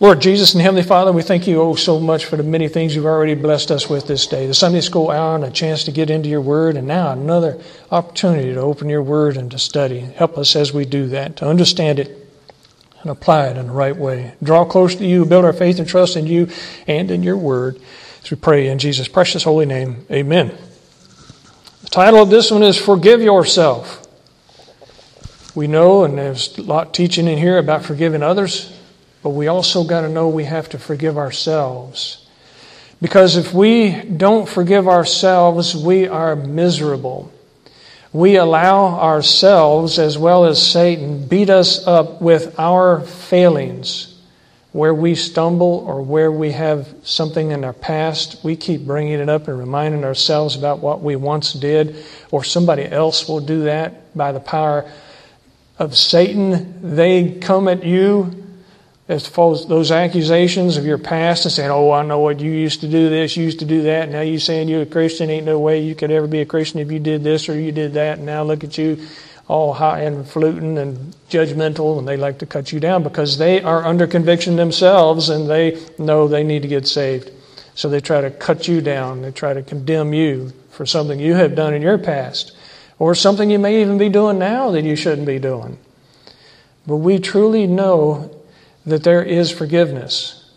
Lord Jesus and Heavenly Father, we thank you oh so much for the many things you've already blessed us with this day. The Sunday school hour and a chance to get into your word, and now another opportunity to open your word and to study. Help us as we do that, to understand it and apply it in the right way. Draw close to you, build our faith and trust in you and in your word. As we pray in Jesus' precious holy name, amen. The title of this one is Forgive Yourself. We know, and there's a lot teaching in here about forgiving others. But we also got to know we have to forgive ourselves. Because if we don't forgive ourselves, we are miserable. We allow ourselves, as well as Satan, beat us up with our failings. Where we stumble or where we have something in our past, we keep bringing it up and reminding ourselves about what we once did, or somebody else will do that by the power of Satan. They come at you as far as those accusations of your past and saying, Oh, I know what you used to do this, you used to do that, now you're saying you're a Christian, ain't no way you could ever be a Christian if you did this or you did that, and now look at you all high and fluting and judgmental, and they like to cut you down because they are under conviction themselves and they know they need to get saved. So they try to cut you down, they try to condemn you for something you have done in your past, or something you may even be doing now that you shouldn't be doing. But we truly know that there is forgiveness.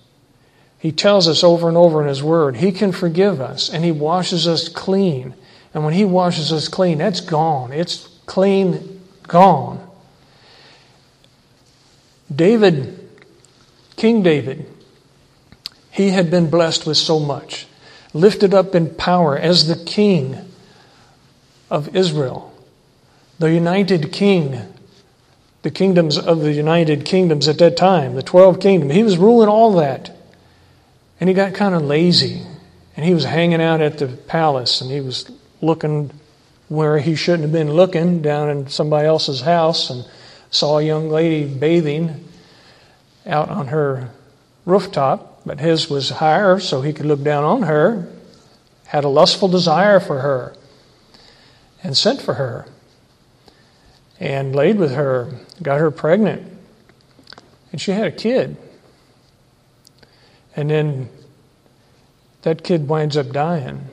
He tells us over and over in His Word, He can forgive us and He washes us clean. And when He washes us clean, that's gone. It's clean, gone. David, King David, he had been blessed with so much, lifted up in power as the king of Israel, the united king the kingdoms of the United Kingdoms at that time, the 12 kingdoms. He was ruling all that. And he got kind of lazy. And he was hanging out at the palace and he was looking where he shouldn't have been looking down in somebody else's house and saw a young lady bathing out on her rooftop, but his was higher so he could look down on her, had a lustful desire for her, and sent for her and laid with her, got her pregnant, and she had a kid. And then that kid winds up dying.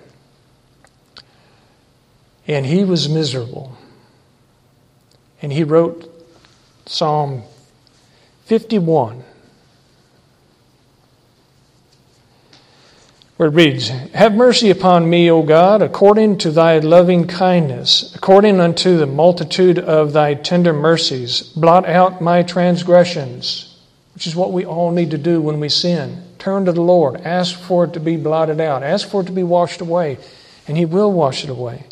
And he was miserable. And he wrote Psalm 51. Where it reads, Have mercy upon me, O God, according to thy loving kindness, according unto the multitude of thy tender mercies. Blot out my transgressions, which is what we all need to do when we sin. Turn to the Lord. Ask for it to be blotted out. Ask for it to be washed away, and He will wash it away.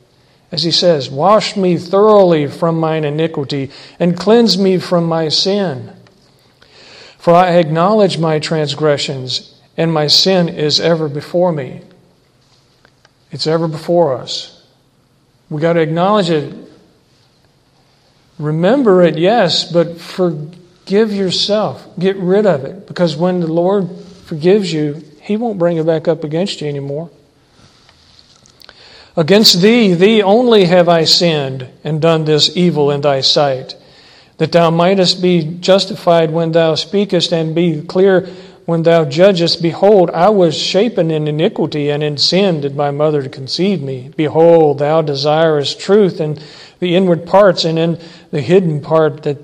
As He says, Wash me thoroughly from mine iniquity, and cleanse me from my sin. For I acknowledge my transgressions and my sin is ever before me. It's ever before us. We got to acknowledge it. Remember it, yes, but forgive yourself. Get rid of it. Because when the Lord forgives you, He won't bring it back up against you anymore. Against thee, thee only have I sinned and done this evil in thy sight, that thou mightest be justified when thou speakest and be clear when thou judgest, behold, I was shapen in iniquity, and in sin did my mother conceive me. Behold, thou desirest truth in the inward parts, and in the hidden part that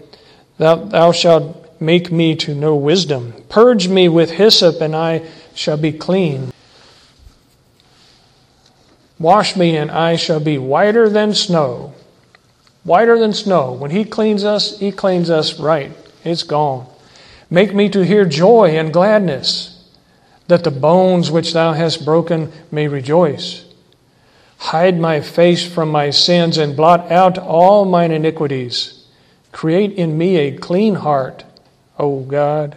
thou, thou shalt make me to know wisdom. Purge me with hyssop, and I shall be clean. Wash me, and I shall be whiter than snow. Whiter than snow. When He cleans us, He cleans us right. It's gone. Make me to hear joy and gladness, that the bones which thou hast broken may rejoice. Hide my face from my sins and blot out all mine iniquities. Create in me a clean heart, O God,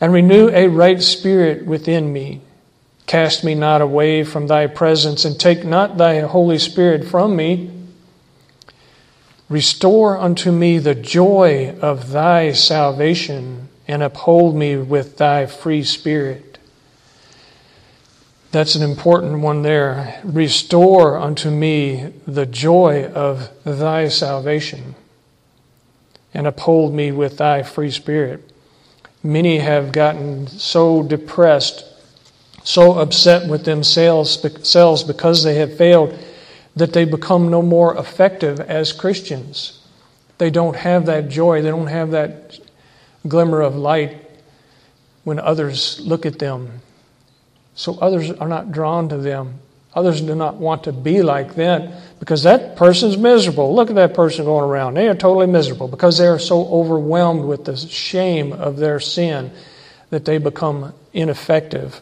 and renew a right spirit within me. Cast me not away from thy presence, and take not thy Holy Spirit from me. Restore unto me the joy of thy salvation and uphold me with thy free spirit. That's an important one there. Restore unto me the joy of thy salvation and uphold me with thy free spirit. Many have gotten so depressed, so upset with themselves because they have failed, that they become no more effective as Christians. They don't have that joy, they don't have that glimmer of light when others look at them. So others are not drawn to them. Others do not want to be like that because that person's miserable. Look at that person going around. They are totally miserable because they are so overwhelmed with the shame of their sin that they become ineffective.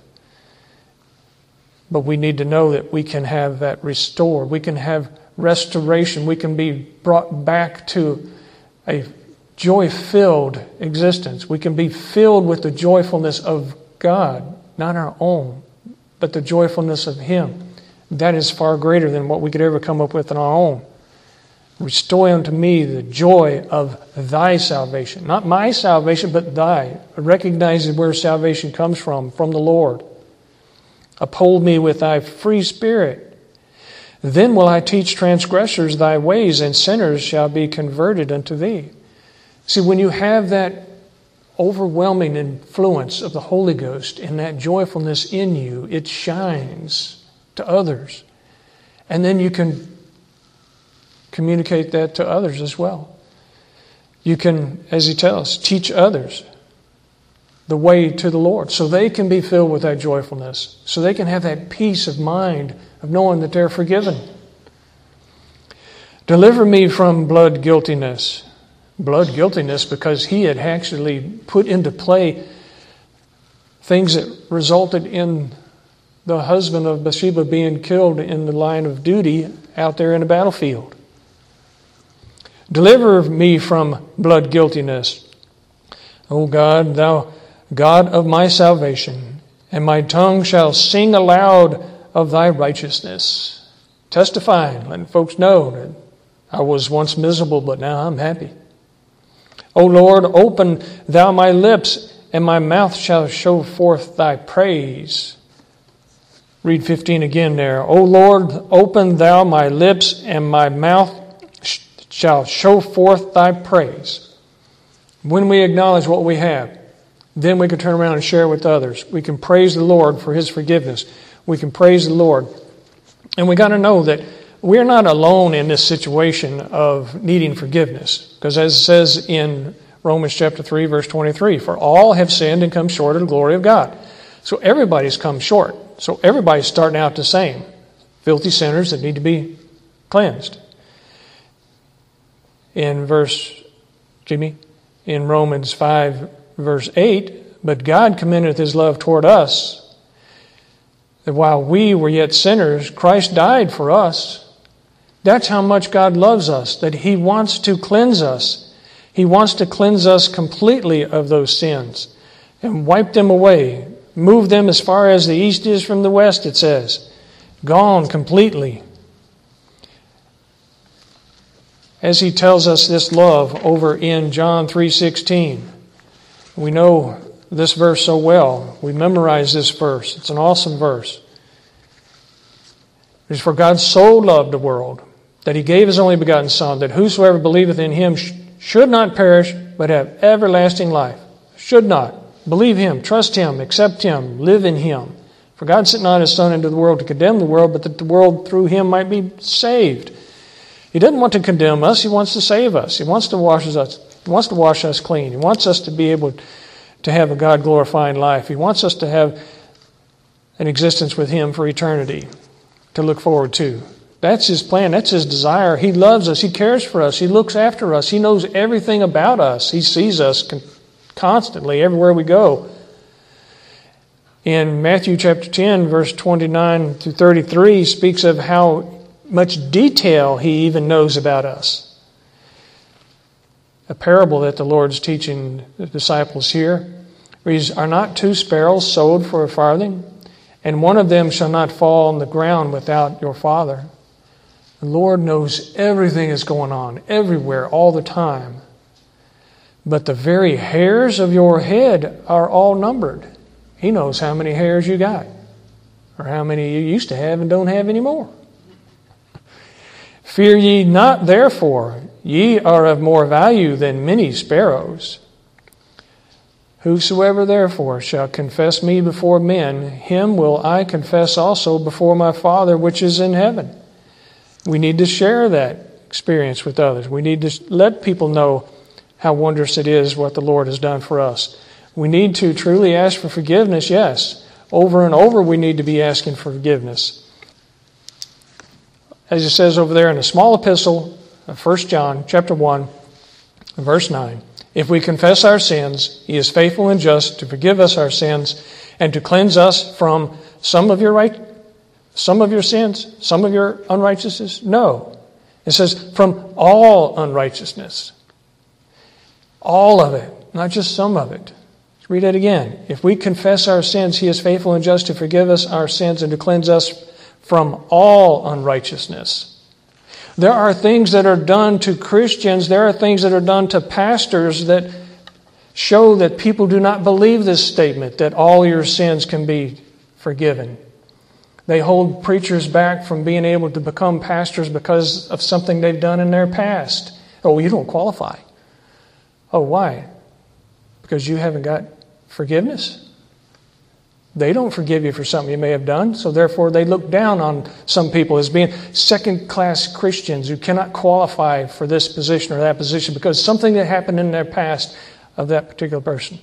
But we need to know that we can have that restored. We can have restoration. We can be brought back to a joy filled existence. We can be filled with the joyfulness of God, not our own, but the joyfulness of Him. That is far greater than what we could ever come up with on our own. Restore unto me the joy of thy salvation. Not my salvation, but thy. Recognizing where salvation comes from, from the Lord. Uphold me with thy free spirit. Then will I teach transgressors thy ways, and sinners shall be converted unto thee. See, when you have that overwhelming influence of the Holy Ghost and that joyfulness in you, it shines to others. And then you can communicate that to others as well. You can, as he tells teach others the way to the Lord so they can be filled with that joyfulness, so they can have that peace of mind of knowing that they're forgiven. Deliver me from blood guiltiness blood guiltiness because he had actually put into play things that resulted in the husband of Bathsheba being killed in the line of duty out there in the battlefield. Deliver me from blood guiltiness. O God, thou God of my salvation, and my tongue shall sing aloud of thy righteousness. Testifying, letting folks know that I was once miserable, but now I'm happy. O Lord, open thou my lips, and my mouth shall show forth thy praise. Read 15 again there. O Lord, open thou my lips, and my mouth shall show forth thy praise. When we acknowledge what we have, then we can turn around and share with others. We can praise the Lord for his forgiveness. We can praise the Lord. And we got to know that we're not alone in this situation of needing forgiveness. Because as it says in Romans chapter 3, verse 23, for all have sinned and come short of the glory of God. So everybody's come short. So everybody's starting out the same. Filthy sinners that need to be cleansed. In verse, Jimmy, in Romans 5, verse 8, but God commendeth his love toward us, that while we were yet sinners, Christ died for us. That's how much God loves us, that He wants to cleanse us. He wants to cleanse us completely of those sins and wipe them away, move them as far as the east is from the west, it says. Gone completely. As he tells us this love over in John 3:16. We know this verse so well. We memorize this verse. It's an awesome verse. It is for God so loved the world that he gave his only begotten Son, that whosoever believeth in him sh- should not perish, but have everlasting life. Should not. Believe him, trust him, accept him, live in him. For God sent not his Son into the world to condemn the world, but that the world through him might be saved. He doesn't want to condemn us, he wants to save us. He wants to wash us, he wants to wash us clean. He wants us to be able to have a God glorifying life. He wants us to have an existence with him for eternity to look forward to. That's His plan. That's His desire. He loves us. He cares for us. He looks after us. He knows everything about us. He sees us constantly everywhere we go. In Matthew chapter 10, verse 29 to 33, speaks of how much detail He even knows about us. A parable that the Lord's teaching the disciples here reads, Are not two sparrows sold for a farthing? And one of them shall not fall on the ground without your Father the Lord knows everything that's going on, everywhere, all the time. But the very hairs of your head are all numbered. He knows how many hairs you got, or how many you used to have and don't have anymore. Fear ye not, therefore, ye are of more value than many sparrows. Whosoever therefore shall confess me before men, him will I confess also before my Father which is in heaven. We need to share that experience with others. We need to let people know how wondrous it is what the Lord has done for us. We need to truly ask for forgiveness, yes. Over and over, we need to be asking for forgiveness. As it says over there in a small epistle uh, of 1 John chapter 1, verse 9. If we confess our sins, he is faithful and just to forgive us our sins and to cleanse us from some of your right some of your sins, some of your unrighteousness? No. It says from all unrighteousness. All of it, not just some of it. Let's read it again. If we confess our sins, he is faithful and just to forgive us our sins and to cleanse us from all unrighteousness. There are things that are done to Christians, there are things that are done to pastors that show that people do not believe this statement that all your sins can be forgiven. They hold preachers back from being able to become pastors because of something they've done in their past. Oh, you don't qualify. Oh, why? Because you haven't got forgiveness? They don't forgive you for something you may have done, so therefore they look down on some people as being second class Christians who cannot qualify for this position or that position because something that happened in their past of that particular person.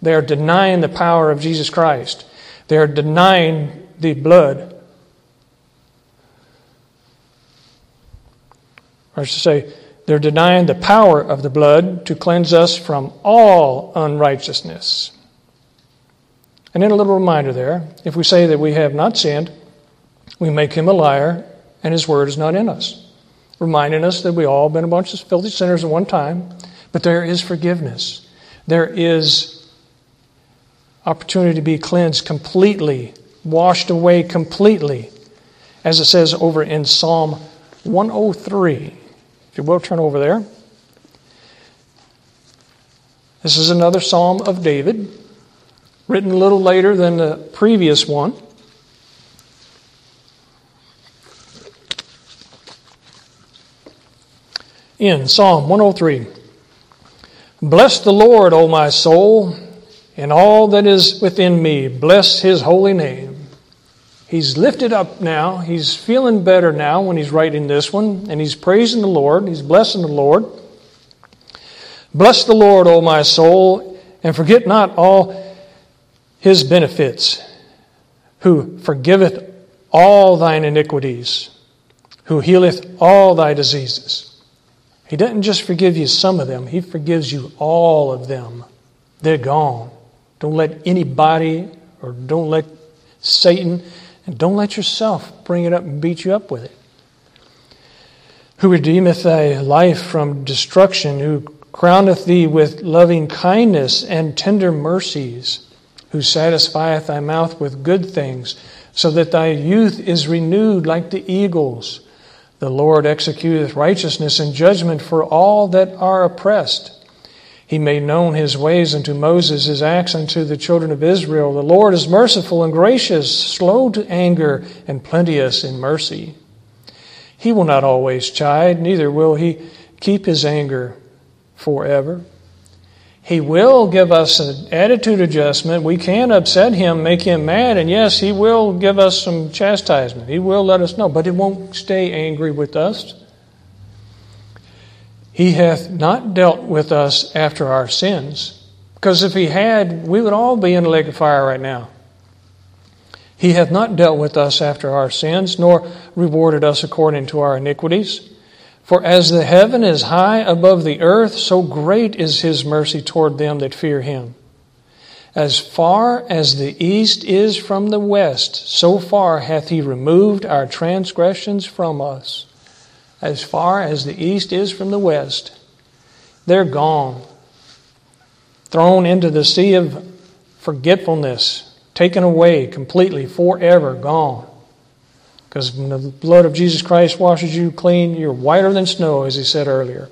They are denying the power of Jesus Christ, they are denying the blood. Or should say, they're denying the power of the blood to cleanse us from all unrighteousness. And then a little reminder there if we say that we have not sinned, we make him a liar, and his word is not in us. Reminding us that we all been a bunch of filthy sinners at one time, but there is forgiveness. There is opportunity to be cleansed completely, washed away completely, as it says over in Psalm 103. If you will, turn over there. This is another Psalm of David written a little later than the previous one. In Psalm 103 Bless the Lord, O my soul, and all that is within me. Bless his holy name. He's lifted up now. He's feeling better now when he's writing this one, and he's praising the Lord. He's blessing the Lord. Bless the Lord, O my soul, and forget not all his benefits, who forgiveth all thine iniquities, who healeth all thy diseases. He doesn't just forgive you some of them, he forgives you all of them. They're gone. Don't let anybody or don't let Satan and don't let yourself bring it up and beat you up with it. Who redeemeth thy life from destruction, who crowneth thee with loving kindness and tender mercies who satisfieth thy mouth with good things, so that thy youth is renewed like the eagles. The Lord executeth righteousness and judgment for all that are oppressed. He made known his ways unto Moses, his acts unto the children of Israel. The Lord is merciful and gracious, slow to anger, and plenteous in mercy. He will not always chide, neither will he keep his anger forever. He will give us an attitude adjustment. We can upset him, make him mad, and yes, he will give us some chastisement. He will let us know, but he won't stay angry with us. He hath not dealt with us after our sins, because if he had, we would all be in the lake of fire right now. He hath not dealt with us after our sins, nor rewarded us according to our iniquities. For as the heaven is high above the earth, so great is his mercy toward them that fear him. As far as the east is from the west, so far hath he removed our transgressions from us. As far as the east is from the west, they're gone, thrown into the sea of forgetfulness, taken away completely, forever gone. Because when the blood of Jesus Christ washes you clean, you're whiter than snow, as he said earlier.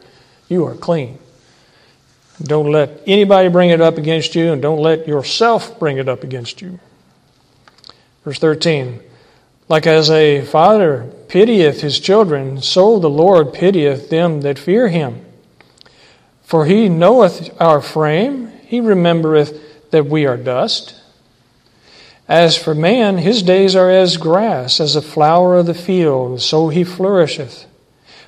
You are clean. Don't let anybody bring it up against you, and don't let yourself bring it up against you. Verse 13 Like as a father pitieth his children, so the Lord pitieth them that fear him. For he knoweth our frame, he remembereth that we are dust. As for man, his days are as grass, as a flower of the field, so he flourisheth.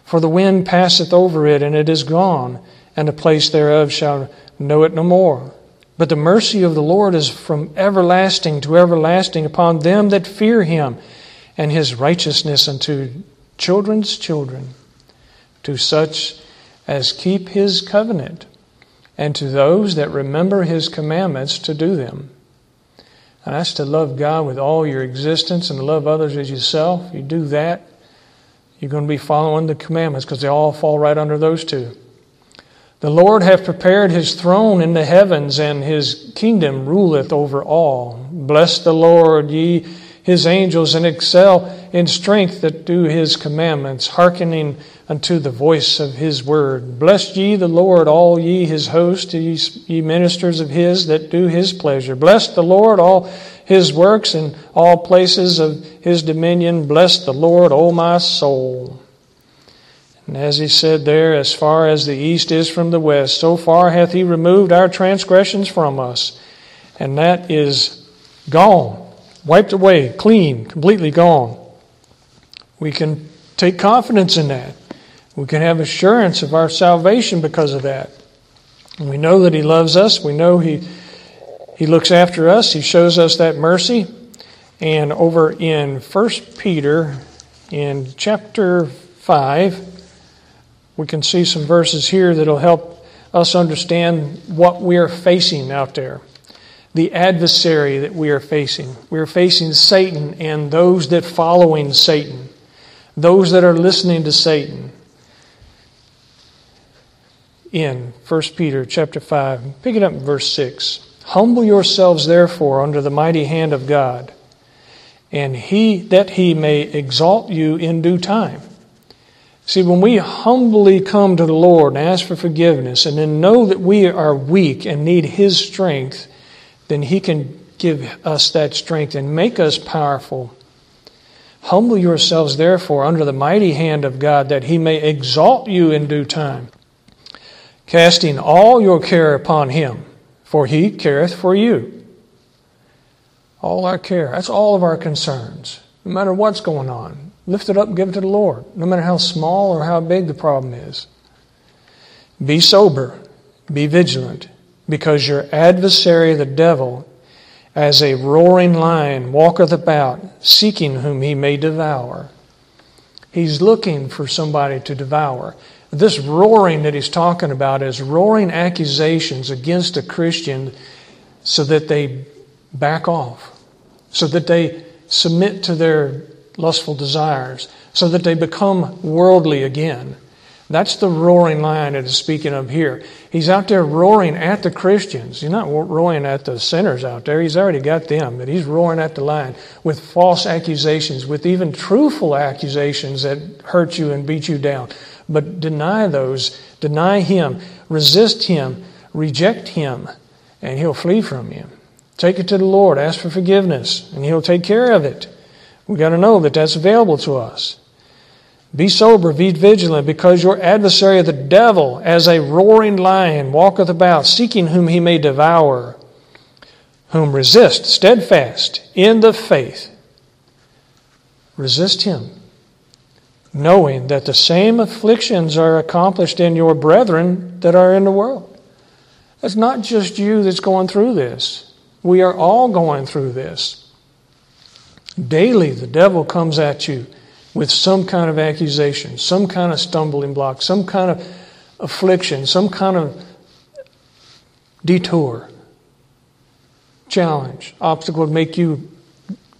For the wind passeth over it, and it is gone, and the place thereof shall know it no more. But the mercy of the Lord is from everlasting to everlasting upon them that fear him, and his righteousness unto children's children, to such as keep his covenant, and to those that remember his commandments to do them. And that's to love God with all your existence and to love others as yourself. You do that, you're going to be following the commandments because they all fall right under those two. The Lord hath prepared his throne in the heavens, and his kingdom ruleth over all. Bless the Lord, ye his angels, and excel in strength that do his commandments, hearkening unto the voice of his word. Bless ye the Lord, all ye his host, ye, ministers of his that do his pleasure. Bless the Lord, all his works in all places of his dominion. Bless the Lord, O my soul. And as he said there, as far as the east is from the west, so far hath he removed our transgressions from us. And that is gone, wiped away, clean, completely gone. We can take confidence in that. We can have assurance of our salvation because of that. And we know that he loves us. We know he, he looks after us. He shows us that mercy. And over in 1 Peter, in chapter 5, we can see some verses here that'll help us understand what we are facing out there. The adversary that we are facing. We are facing Satan and those that following Satan. Those that are listening to Satan. In 1 Peter chapter 5, pick it up in verse 6. Humble yourselves therefore under the mighty hand of God, and he that he may exalt you in due time. See, when we humbly come to the Lord and ask for forgiveness and then know that we are weak and need His strength, then He can give us that strength and make us powerful. Humble yourselves, therefore, under the mighty hand of God, that He may exalt you in due time, casting all your care upon Him, for He careth for you. All our care, that's all of our concerns, no matter what's going on. Lift it up and give it to the Lord, no matter how small or how big the problem is. Be sober, be vigilant, because your adversary, the devil, as a roaring lion, walketh about, seeking whom he may devour. He's looking for somebody to devour. This roaring that he's talking about is roaring accusations against a Christian so that they back off, so that they submit to their lustful desires, so that they become worldly again. That's the roaring lion that is speaking of here. He's out there roaring at the Christians. He's not roaring at the sinners out there. He's already got them, but he's roaring at the lion with false accusations, with even truthful accusations that hurt you and beat you down. But deny those, deny him, resist him, reject him, and he'll flee from you. Take it to the Lord, ask for forgiveness, and he'll take care of it. We've got to know that that's available to us. Be sober, be vigilant, because your adversary, the devil, as a roaring lion, walketh about, seeking whom he may devour, whom resist steadfast in the faith. Resist him, knowing that the same afflictions are accomplished in your brethren that are in the world. It's not just you that's going through this. We are all going through this. Daily, the devil comes at you with some kind of accusation, some kind of stumbling block, some kind of affliction, some kind of detour, challenge, obstacle to make you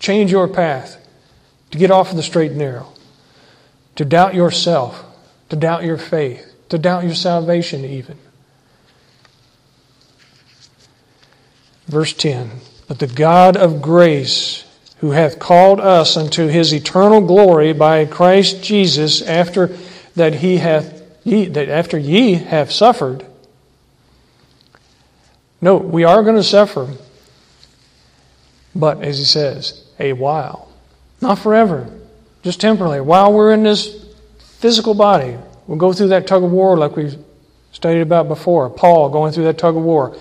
change your path, to get off of the straight and narrow, to doubt yourself, to doubt your faith, to doubt your salvation, even. Verse 10 But the God of grace, who hath called us unto his eternal glory by Christ Jesus, after that he hath ye, that after ye have suffered. No, we are going to suffer, but as he says, a while, not forever, just temporarily. While we're in this physical body, we'll go through that tug of war like we've studied about before. Paul going through that tug of war,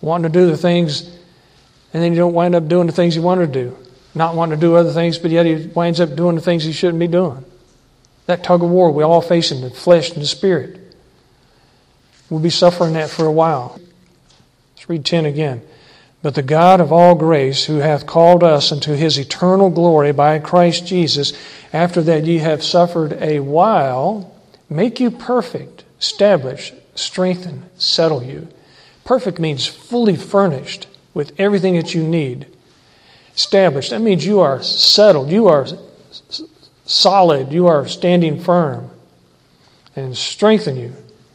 wanting to do the things And then you don't wind up doing the things you want to do. Not wanting to do other things, but yet he winds up doing the things he shouldn't be doing. That tug of war we all face in the flesh and the spirit. We'll be suffering that for a while. Let's read 10 again. But the God of all grace, who hath called us unto his eternal glory by Christ Jesus, after that ye have suffered a while, make you perfect, establish, strengthen, settle you. Perfect means fully furnished with everything that you need. Established, that means you are settled, you are solid, you are standing firm. And strengthen you.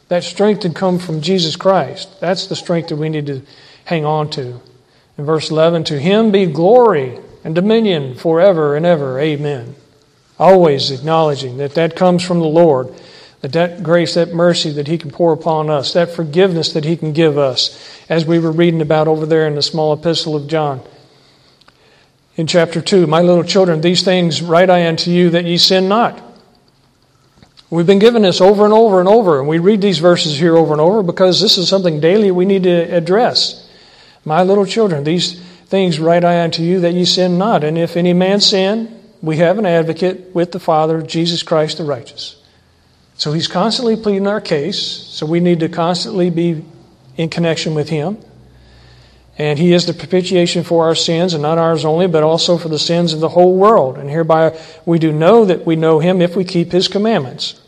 That strength can come from Jesus Christ. That's the strength that we need to hang on to. In verse 11, to him be glory and dominion forever and ever. Amen. Always acknowledging that that comes from the Lord, that that grace, that mercy that he can pour upon us, that forgiveness that he can give us, as we were reading about over there in the small epistle of John. In chapter 2, my little children, these things write I unto you that ye sin not. We've been given this over and over and over, and we read these verses here over and over because this is something daily we need to address. My little children, these things write I unto you that ye sin not. And if any man sin, we have an advocate with the Father, Jesus Christ the righteous. So he's constantly pleading our case, so we need to constantly be in connection with him. And he is the propitiation for our sins, and not ours only, but also for the sins of the whole world. And hereby we do know that we know him if we keep his commandments.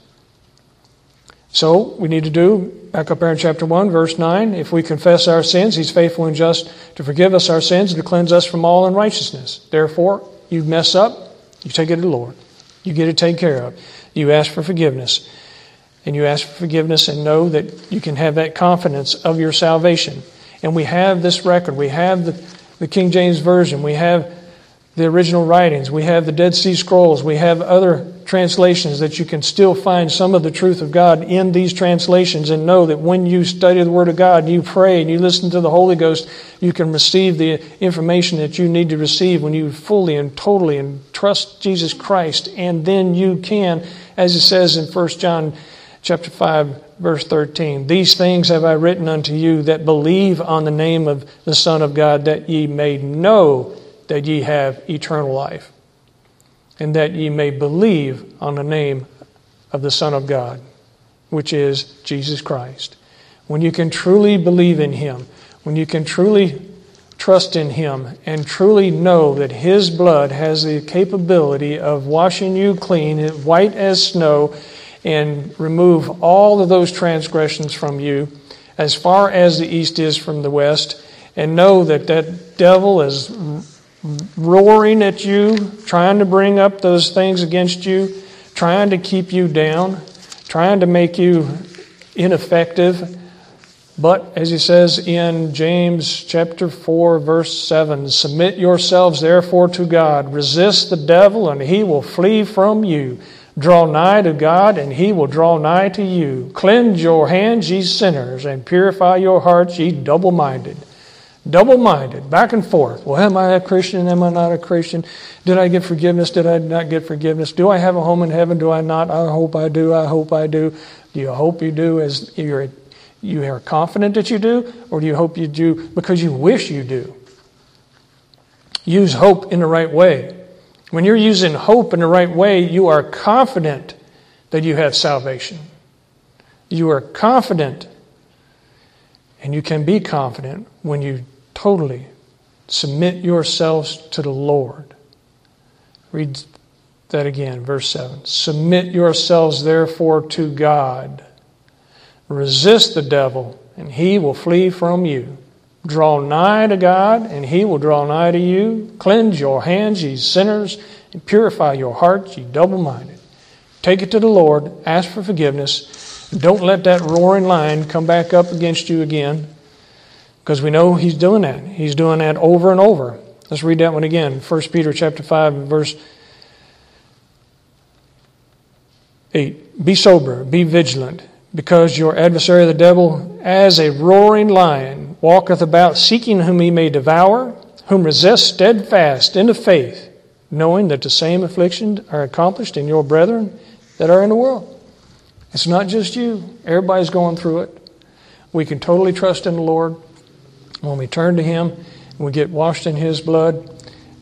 So we need to do, back up there in chapter 1, verse 9, if we confess our sins, he's faithful and just to forgive us our sins and to cleanse us from all unrighteousness. Therefore, you mess up, you take it to the Lord. You get it taken care of. You ask for forgiveness. And you ask for forgiveness and know that you can have that confidence of your salvation. And we have this record. We have the, the King James Version. We have the original writings. We have the Dead Sea Scrolls. We have other translations that you can still find some of the truth of God in these translations and know that when you study the Word of God you pray and you listen to the Holy Ghost, you can receive the information that you need to receive when you fully and totally and trust Jesus Christ. And then you can, as it says in 1 John chapter 5, verse 13, These things have I written unto you that believe on the name of the Son of God, that ye may know that ye have eternal life and that ye may believe on the name of the Son of God, which is Jesus Christ. When you can truly believe in Him, when you can truly trust in Him, and truly know that His blood has the capability of washing you clean, white as snow, and remove all of those transgressions from you as far as the east is from the west, and know that that devil is roaring at you, trying to bring up those things against you, trying to keep you down, trying to make you ineffective. But as he says in James chapter 4 verse 7, submit yourselves therefore to God, resist the devil and he will flee from you. Draw nigh to God and he will draw nigh to you. Cleanse your hands, ye sinners, and purify your hearts, ye double-minded double minded, back and forth. Well, am I a Christian? Am I not a Christian? Did I get forgiveness? Did I not get forgiveness? Do I have a home in heaven? Do I not? I hope I do. I hope I do. Do you hope you do as you're, you are confident that you do? Or do you hope you do because you wish you do? Use hope in the right way. When you're using hope in the right way, you are confident that you have salvation. You are confident and you can be confident when you totally submit yourselves to the Lord. Read that again, verse 7. Submit yourselves therefore to God. Resist the devil, and he will flee from you. Draw nigh to God, and he will draw nigh to you. Cleanse your hands, ye sinners, and purify your hearts, ye double minded. Take it to the Lord, ask for forgiveness don't let that roaring lion come back up against you again because we know he's doing that. He's doing that over and over. Let's read that one again. 1 Peter chapter 5 verse 8. Be sober, be vigilant, because your adversary the devil, as a roaring lion, walketh about seeking whom he may devour, whom resist steadfast in the faith, knowing that the same afflictions are accomplished in your brethren that are in the world. It's not just you, everybody's going through it. We can totally trust in the Lord when we turn to Him When we get washed in His blood,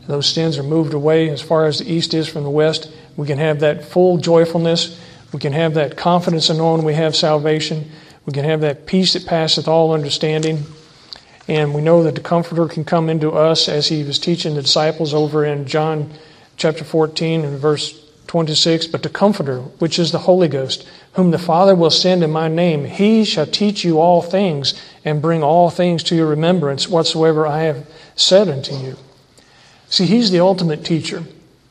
those sins are moved away as far as the east is from the west. We can have that full joyfulness. We can have that confidence in knowing we have salvation. We can have that peace that passeth all understanding. And we know that the Comforter can come into us as he was teaching the disciples over in John chapter 14 and verse 26. But the Comforter, which is the Holy Ghost, whom the Father will send in my name, he shall teach you all things and bring all things to your remembrance whatsoever I have said unto you. See, he's the ultimate teacher.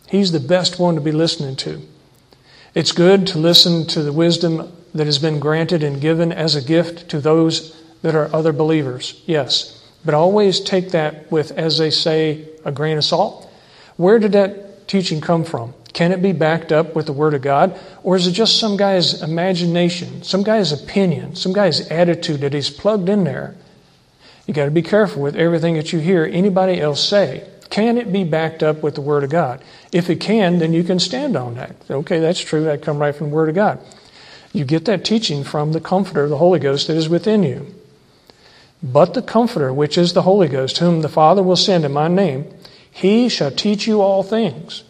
He's the best one to be listening to. It's good to listen to the wisdom that has been granted and given as a gift to those that are other believers, yes. But always take that with, as they say, a grain of salt. Where did that teaching come from? Can it be backed up with the Word of God? Or is it just some guy's imagination, some guy's opinion, some guy's attitude that he's plugged in there? You got to be careful with everything that you hear anybody else say. Can it be backed up with the Word of God? If it can, then you can stand on that. Okay, that's true. That come right from the Word of God. You get that teaching from the Comforter, the Holy Ghost that is within you. But the Comforter, which is the Holy Ghost, whom the Father will send in my name, he shall teach you all things.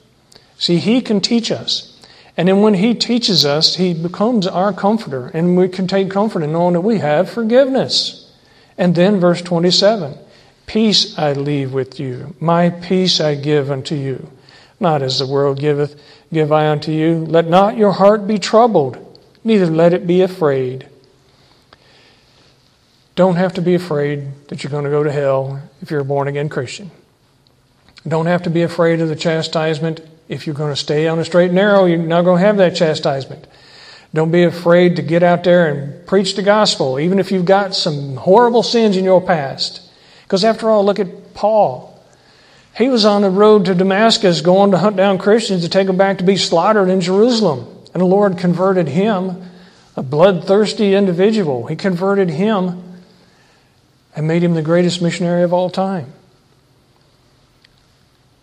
See, he can teach us. And then when he teaches us, he becomes our comforter, and we can take comfort in knowing that we have forgiveness. And then verse 27 Peace I leave with you, my peace I give unto you. Not as the world giveth, give I unto you. Let not your heart be troubled, neither let it be afraid. Don't have to be afraid that you're going to go to hell if you're a born again Christian. Don't have to be afraid of the chastisement. If you're going to stay on the straight and narrow, you're not going to have that chastisement. Don't be afraid to get out there and preach the gospel, even if you've got some horrible sins in your past. Because after all, look at Paul. He was on the road to Damascus going to hunt down Christians to take them back to be slaughtered in Jerusalem. And the Lord converted him, a bloodthirsty individual. He converted him and made him the greatest missionary of all time.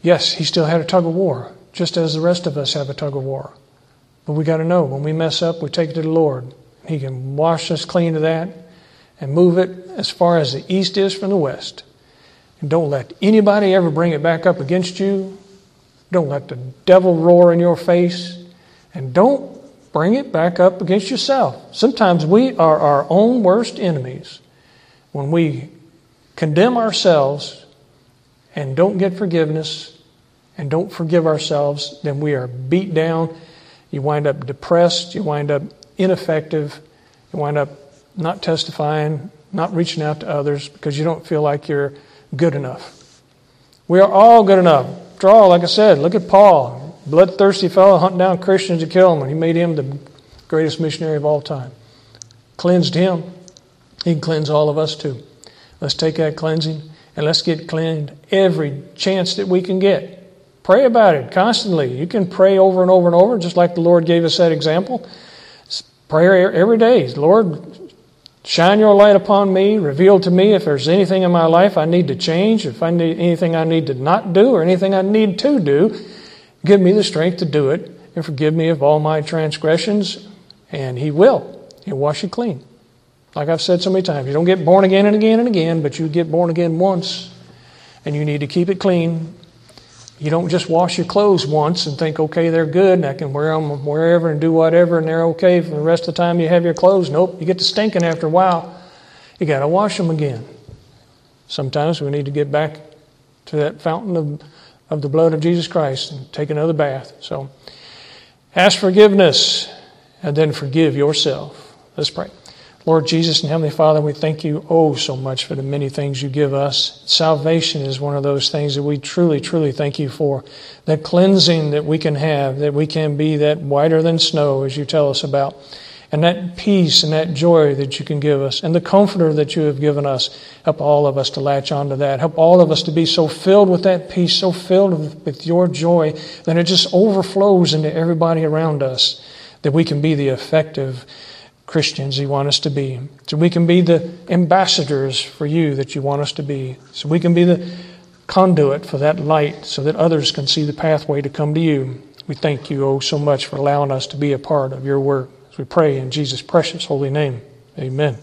Yes, he still had a tug of war, just as the rest of us have a tug of war. But we got to know when we mess up, we take it to the Lord. He can wash us clean of that and move it as far as the east is from the west. And don't let anybody ever bring it back up against you. Don't let the devil roar in your face. And don't bring it back up against yourself. Sometimes we are our own worst enemies when we condemn ourselves and don't get forgiveness and don't forgive ourselves, then we are beat down. You wind up depressed. You wind up ineffective. You wind up not testifying, not reaching out to others because you don't feel like you're good enough. We are all good enough. Draw, like I said, look at Paul, bloodthirsty fellow hunting down Christians to kill them, and he made him the greatest missionary of all time. Cleansed him. He can cleanse all of us too. Let's take that cleansing and let's get cleansed every chance that we can get. Pray about it constantly. You can pray over and over and over, just like the Lord gave us that example. Prayer every day. Lord, Shine your light upon me, reveal to me if there's anything in my life I need to change, if I need anything I need to not do, or anything I need to do. Give me the strength to do it, and forgive me of all my transgressions, and He will. He'll wash you clean. Like I've said so many times, you don't get born again and again and again, but you get born again once, and you need to keep it clean you don't just wash your clothes once and think, okay, they're good and I can wear them wherever and do whatever and they're okay for the rest of the time you have your clothes. Nope, you get to stinking after a while. You got to wash them again. Sometimes we need to get back to that fountain of, of the blood of Jesus Christ and take another bath. So ask forgiveness and then forgive yourself. Let's pray. Lord Jesus and Heavenly Father, we thank you oh so much for the many things you give us. Salvation is one of those things that we truly, truly thank you for. That cleansing that we can have, that we can be that whiter than snow, as you tell us about. And that peace and that joy that you can give us, and the comforter that you have given us. Help all of us to latch onto that. Help all of us to be so filled with that peace, so filled with your joy, that it just overflows into everybody around us, that we can be the effective Christians you want us to be. So we can be the ambassadors for you that you want us to be. So we can be the conduit for that light so that others can see the pathway to come to you. We thank you, oh, so much for allowing us to be a part of your work. As we pray in Jesus' precious holy name. Amen.